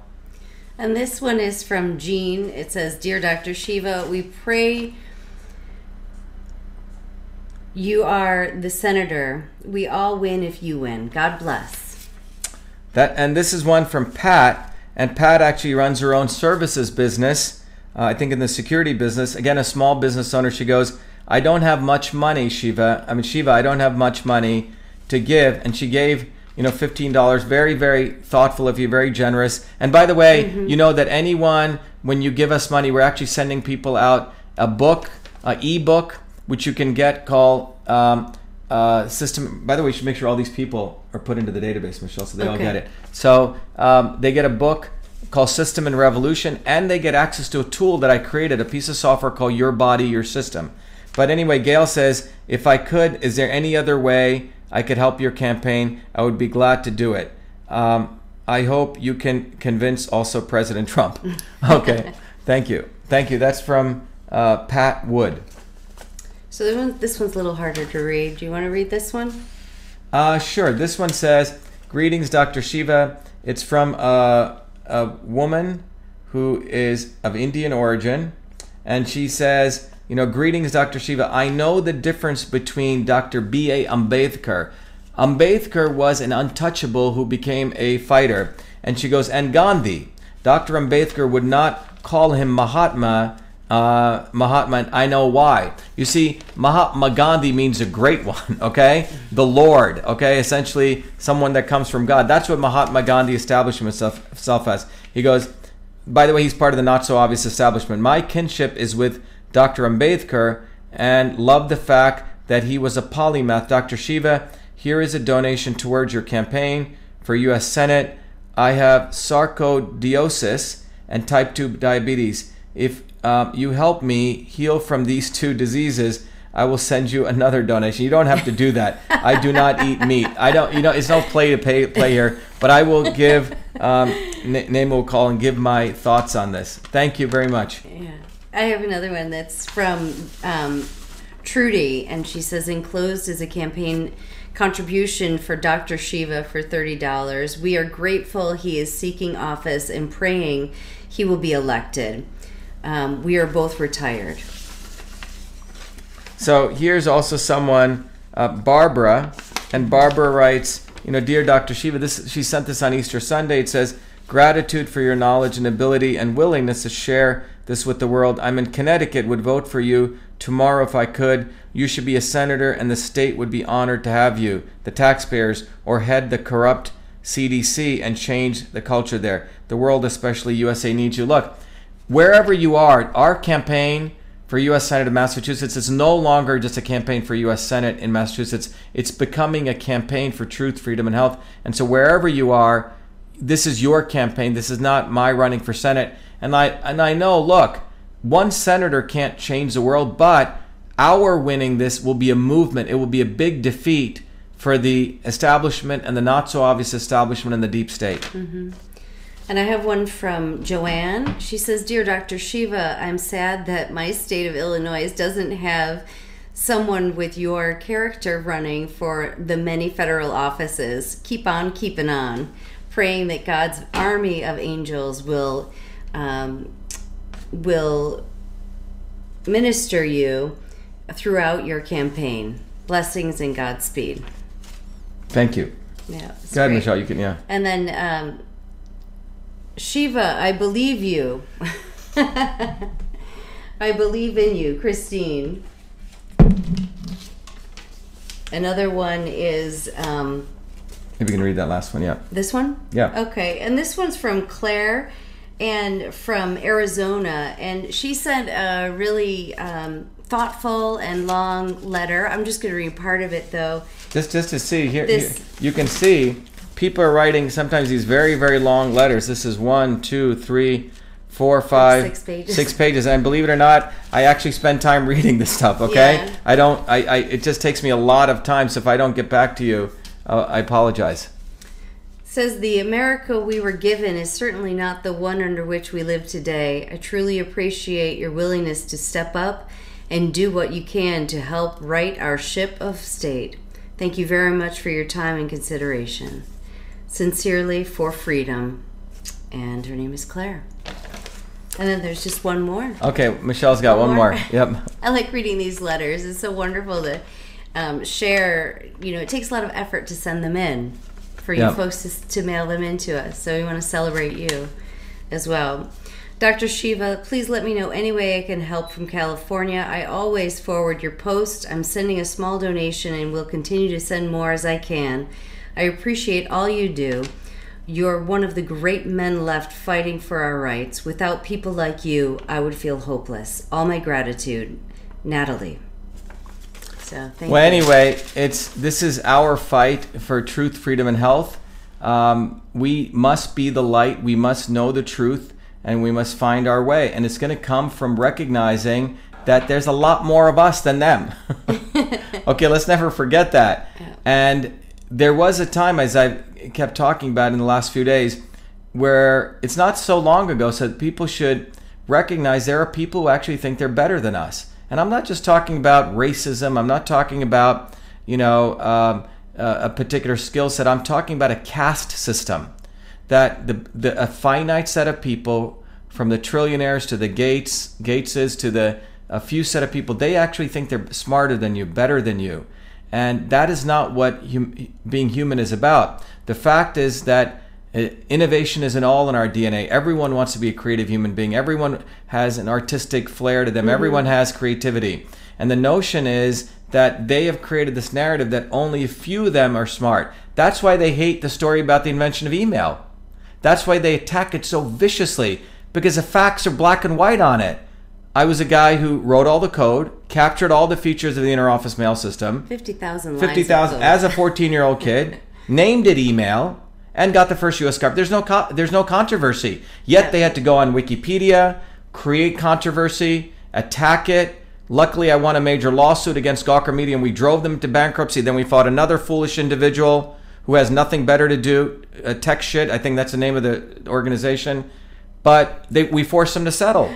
And this one is from Jean. It says, Dear Dr. Shiva, we pray you are the senator. We all win if you win. God bless. That and this is one from Pat, and Pat actually runs her own services business. Uh, I think in the security business. Again, a small business owner. She goes, "I don't have much money, Shiva. I mean, Shiva, I don't have much money to give." And she gave, you know, fifteen dollars. Very, very thoughtful of you. Very generous. And by the way, you know that anyone when you give us money, we're actually sending people out a book, an ebook, which you can get called um, uh, System. By the way, you should make sure all these people are put into the database, Michelle, so they all get it. So um, they get a book called System and Revolution, and they get access to a tool that I created, a piece of software called Your Body, Your System. But anyway, Gail says, if I could, is there any other way I could help your campaign? I would be glad to do it. Um, I hope you can convince also President Trump. okay, thank you. Thank you. That's from uh, Pat Wood. So this, one, this one's a little harder to read. Do you want to read this one? Uh, sure. This one says, "Greetings, Dr. Shiva. It's from a, a woman who is of Indian origin, and she says, you know, greetings, Dr. Shiva. I know the difference between Dr. B. A. Ambedkar. Ambedkar was an untouchable who became a fighter, and she goes, and Gandhi. Dr. Ambedkar would not call him Mahatma." Uh, Mahatma, I know why. You see, Mahatma Gandhi means a great one, okay? The Lord, okay? Essentially, someone that comes from God. That's what Mahatma Gandhi established himself, himself as. He goes, by the way, he's part of the not so obvious establishment. My kinship is with Dr. Ambedkar and love the fact that he was a polymath. Dr. Shiva, here is a donation towards your campaign for U.S. Senate. I have sarcoidosis and type 2 diabetes. If um, you help me heal from these two diseases, I will send you another donation. You don't have to do that. I do not eat meat. I don't. You know, it's no play to pay play here. But I will give. Um, N- name will call and give my thoughts on this. Thank you very much. Yeah. I have another one that's from um, Trudy, and she says enclosed is a campaign contribution for Dr. Shiva for $30. We are grateful he is seeking office and praying he will be elected. Um, we are both retired. So here's also someone, uh, Barbara, and Barbara writes, you know, dear Dr. Shiva, this she sent this on Easter Sunday. It says, gratitude for your knowledge and ability and willingness to share this with the world. I'm in Connecticut. Would vote for you tomorrow if I could. You should be a senator, and the state would be honored to have you, the taxpayers, or head the corrupt CDC and change the culture there. The world, especially USA, needs you. Look, wherever you are, our campaign for U.S. Senate of Massachusetts is no longer just a campaign for U.S. Senate in Massachusetts. It's becoming a campaign for truth, freedom, and health. And so wherever you are, this is your campaign. This is not my running for Senate. And I and I know, look, one senator can't change the world, but our winning this will be a movement. It will be a big defeat for the establishment and the not so obvious establishment and the deep state. Mm-hmm. And I have one from Joanne. She says, Dear Dr. Shiva, I'm sad that my state of Illinois doesn't have someone with your character running for the many federal offices. Keep on keeping on, praying that God's army of angels will um, will minister you throughout your campaign. Blessings and Godspeed. Thank you. Yeah, Go ahead. Michelle. You can, yeah. And then um, Shiva, I believe you. I believe in you, Christine. Another one is um, Maybe you can read that last one. Yeah. this one. Yeah. Okay, and this one's from Claire and from Arizona, and she sent a really um, thoughtful and long letter. I'm just going to read part of it though. Just just to see here, This- here- you can see people are writing sometimes these very very long letters. This is one, two, three, four, five, six pages. six pages. And believe it or not, I actually spend time reading this stuff. Okay, Yeah. I don't. I, I it just takes me a lot of time. So if I don't get back to you, uh, I apologize. says the America we were given is certainly not the one under which we live today. I truly appreciate your willingness to step up and do what you can to help right our ship of state. Thank you very much for your time and consideration. Sincerely, for freedom. And her name is Claire. And then there's just one more. Okay, Michelle's got One one more? more. Yep. I like reading these letters. It's so wonderful to um, share. You know, it takes a lot of effort to send them in for you Yeah. folks to, to mail them in to us. So we want to celebrate you as well. Dr. Shiva, please let me know any way I can help from California. I always forward your post. I'm sending a small donation and will continue to send more as I can. I appreciate all you do. You're one of the great men left fighting for our rights. Without people like you, I would feel hopeless. All my gratitude, Natalie. So thank Well, you. anyway, it's this is our fight for truth, freedom, and health. Um, we must be the light. We must know the truth, and we must find our way. And it's going to come from recognizing that there's a lot more of us than them. okay, let's never forget that. And there was a time, as I kept talking about in the last few days, where it's not so long ago, so people should recognize there are people who actually think they're better than us. And I'm not just talking about racism. I'm not talking about, you know, um, a particular skill set. I'm talking about a caste system that the, the a finite set of people, from the trillionaires to the Gates, Gateses to the a few set of people, they actually think they're smarter than you, better than you, and that is not what hum, being human is about. The fact is that uh, innovation isn't all in our DNA. Everyone wants to be a creative human being. Everyone has an artistic flair to them. Everyone has creativity. And the notion is that they have created this narrative that only a few of them are smart. That's why they hate the story about the invention of email. That's why they attack it so viciously because the facts are black and white on it. I was a guy who wrote all the code, captured all the features of the inner office mail system, 50,000 lines. 50,000 as a 14 year old kid, named it email, and got the first US government. There's no co- there's no controversy. Yet they had to go on Wikipedia, create controversy, attack it. Luckily, I won a major lawsuit against Gawker Media, and we drove them to bankruptcy. Then we fought another foolish individual who has nothing better to do, uh, tech shit. I think that's the name of the organization. But they, we forced them to settle,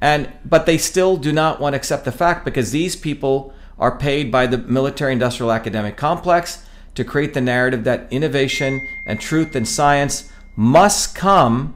and but they still do not want to accept the fact because these people are paid by the military-industrial academic complex to create the narrative that innovation and truth and science must come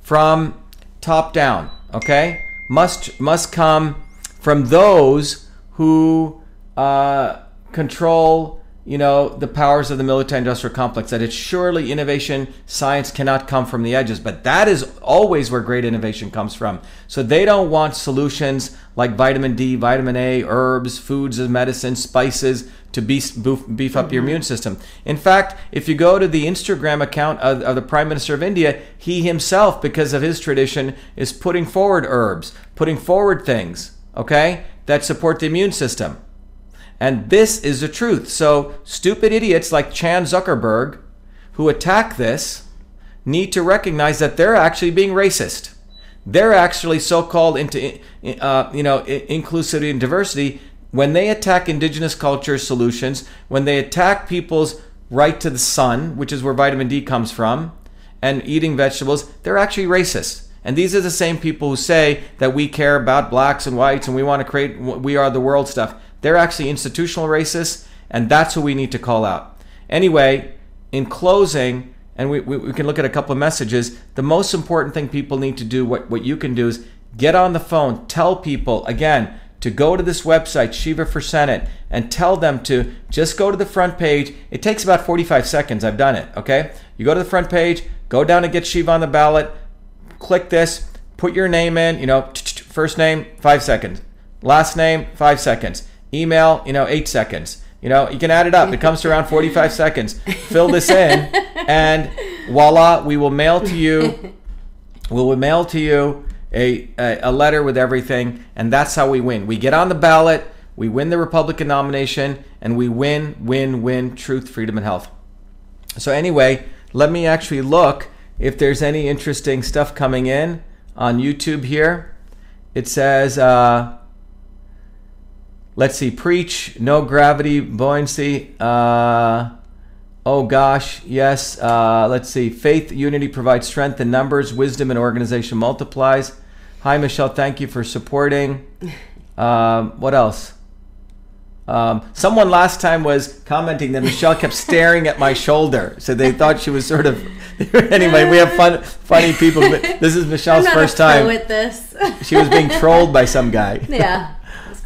from top down okay? Must must come from those who uh, control you know the powers of the military industrial complex that it's surely innovation science cannot come from the edges but that is always where great innovation comes from so they don't want solutions like vitamin d vitamin a herbs foods as medicine spices to beef, beef, up your mm-hmm. immune system. In fact, if you go to the Instagram account of, of the Prime Minister of India, he himself, because of his tradition, is putting forward herbs, putting forward things, okay, that support the immune system. And this is the truth. So, stupid idiots like Chan Zuckerberg who attack this need to recognize that they're actually being racist. They're actually so-called into, uh, you know, inclusivity and diversity when they attack indigenous culture solutions, when they attack people's right to the sun, which is where vitamin D comes from, and eating vegetables, they're actually racist. And these are the same people who say that we care about blacks and whites and we want to create we are the world stuff. They're actually institutional racists, and that's who we need to call out. Anyway, in closing, and we, we, we can look at a couple of messages, the most important thing people need to do, what, what you can do is get on the phone, tell people, again, to go to this website, Shiva for Senate, and tell them to just go to the front page. It takes about 45 seconds. I've done it. Okay. You go to the front page, go down and get Shiva on the ballot, click this, put your name in, you know, first name, five seconds, last name, five seconds, email, you know, eight seconds. You know, you can add it up. It comes to around 45 seconds. Fill this in, and voila, we will mail to you. We will mail to you a, a, a letter with everything, and that's how we win. We get on the ballot, we win the Republican nomination, and we win, win, win truth, freedom, and health. So, anyway, let me actually look if there's any interesting stuff coming in on YouTube here. It says, uh, let's see, preach, no gravity, buoyancy. Uh, oh gosh, yes. Uh, let's see, faith, unity provides strength in numbers, wisdom and organization multiplies. Hi, Michelle. Thank you for supporting. Um, what else? Um, someone last time was commenting that Michelle kept staring at my shoulder, so they thought she was sort of. anyway, we have fun, funny people. But this is Michelle's first time. with this. She was being trolled by some guy. yeah,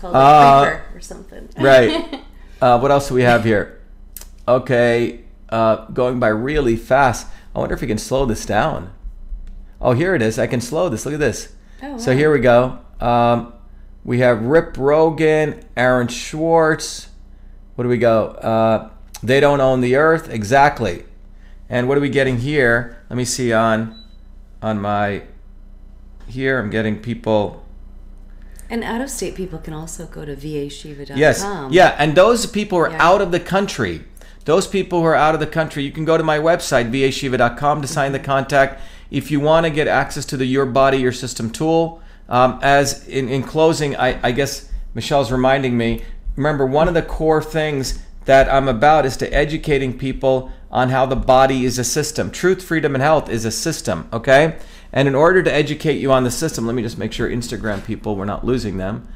called Uh, or something. right. Uh, what else do we have here? Okay, uh, going by really fast. I wonder if we can slow this down. Oh, here it is. I can slow this. Look at this. Oh, So here we go. Um, we have Rip Rogan, Aaron Schwartz. What do we go? Uh, they don't own the earth. Exactly. And what are we getting here? Let me see on on my here. I'm getting people. And out of state people can also go to vashiva.com. Yes, yeah, and those people are Yeah. out of the country. Those people who are out of the country, you can go to my website vashiva.com to sign the contact. If you want to get access to the Your Body Your System tool, um, as in, in closing, I, I guess Michelle's reminding me. Remember, one of the core things that I'm about is to educating people on how the body is a system. Truth, freedom, and health is a system. Okay, and in order to educate you on the system, let me just make sure Instagram people we're not losing them.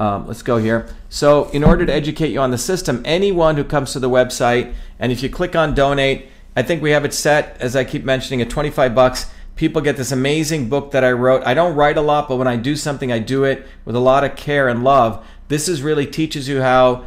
Um, let's go here. So, in order to educate you on the system, anyone who comes to the website, and if you click on donate, I think we have it set, as I keep mentioning, at 25 bucks. People get this amazing book that I wrote. I don't write a lot, but when I do something, I do it with a lot of care and love. This is really teaches you how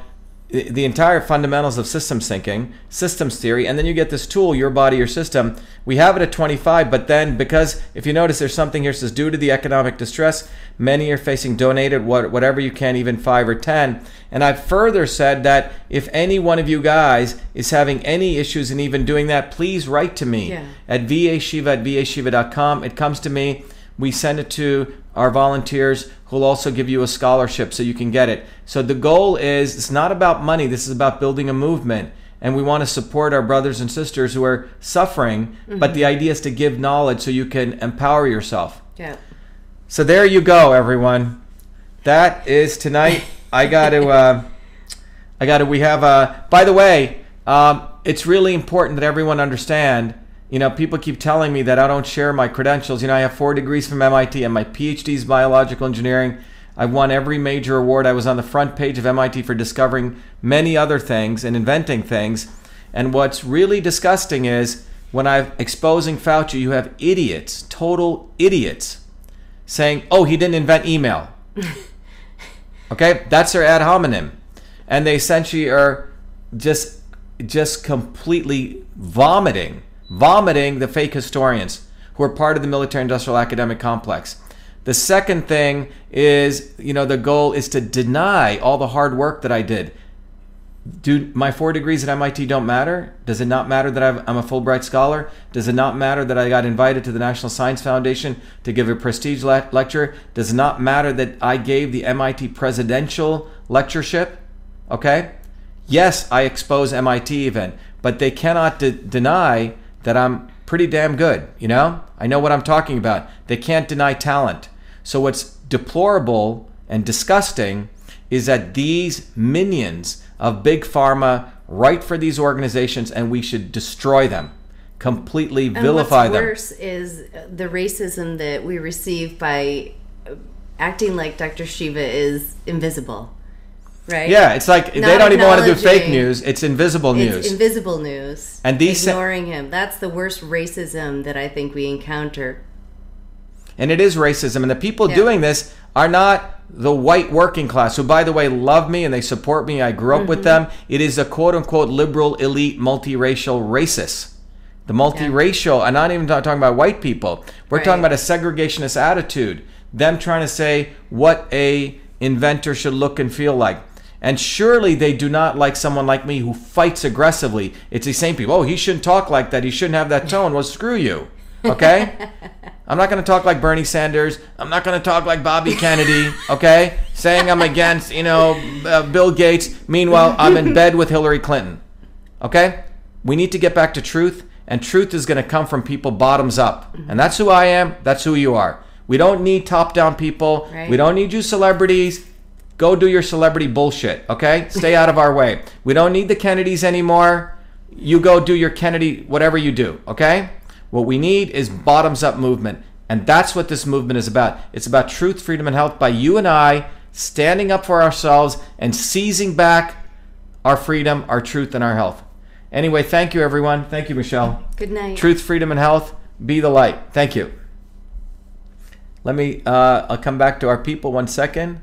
the entire fundamentals of systems thinking, systems theory, and then you get this tool, your body, your system. We have it at 25, but then because if you notice, there's something here that says due to the economic distress, many are facing donated what whatever you can, even five or ten. And I've further said that if any one of you guys is having any issues in even doing that, please write to me Yeah. at vashiva at vashiva.com. It comes to me. We send it to our volunteers who'll also give you a scholarship so you can get it. So the goal is it's not about money, this is about building a movement. And we want to support our brothers and sisters who are suffering, but the idea is to give knowledge so you can empower yourself. Yeah. So there you go, everyone. That is tonight. I got to. Uh, I got to. We have. Uh, by the way, um, it's really important that everyone understand. You know, people keep telling me that I don't share my credentials. You know, I have four degrees from MIT and my PhD is biological engineering. I've won every major award. I was on the front page of MIT for discovering many other things and inventing things. And what's really disgusting is when I'm exposing Fauci, you have idiots, total idiots, saying, oh, he didn't invent email. okay? That's their ad hominem. And they essentially are just just completely vomiting, vomiting the fake historians who are part of the military industrial academic complex. The second thing is, you know, the goal is to deny all the hard work that I did. Do my four degrees at MIT don't matter? Does it not matter that I've, I'm a Fulbright scholar? Does it not matter that I got invited to the National Science Foundation to give a prestige le- lecture? Does it not matter that I gave the MIT presidential lectureship? Okay? Yes, I expose MIT even, but they cannot de- deny that I'm pretty damn good, you know? I know what I'm talking about. They can't deny talent. So what's deplorable and disgusting is that these minions of big pharma write for these organizations and we should destroy them. Completely And vilify what's them. worse is the racism that we receive by uh, acting like Dr. Shiva is invisible. Right? Yeah, it's like they don't even want to do fake news. It's invisible news. It's invisible news. And these sa- ignoring him. That's the worst racism that I think we encounter. and it is racism. And the people Yeah. doing this are not the white working class, who, by the way, love me and they support me. I grew up Mm-hmm. with them. It is the quote unquote liberal, elite, multiracial racists. The multiracial, I'm not even talking about white people. We're Right. talking about a segregationist attitude. Them trying to say what a inventor should look and feel like. And surely they do not like someone like me who fights aggressively. It's the same people. Oh, he shouldn't talk like that. He shouldn't have that tone. Well, screw you. Okay? I'm not going to talk like Bernie Sanders. I'm not going to talk like Bobby Kennedy, okay? Saying I'm against, you know, uh, Bill Gates. Meanwhile, I'm in bed with Hillary Clinton. Okay? We need to get back to truth, and truth is going to come from people bottoms up. And that's who I am. That's who you are. We don't need top down people. Right. We don't need you celebrities. Go do your celebrity bullshit, okay? Stay out of our way. We don't need the Kennedys anymore. You go do your Kennedy, whatever you do, okay? What we need is bottoms up movement. And that's what this movement is about. It's about truth, freedom, and health by you and I standing up for ourselves and seizing back our freedom, our truth, and our health. Anyway, thank you, everyone. Thank you, Michelle. Good night. Truth, freedom, and health. Be the light. Thank you. Let me, uh, I'll come back to our people one second.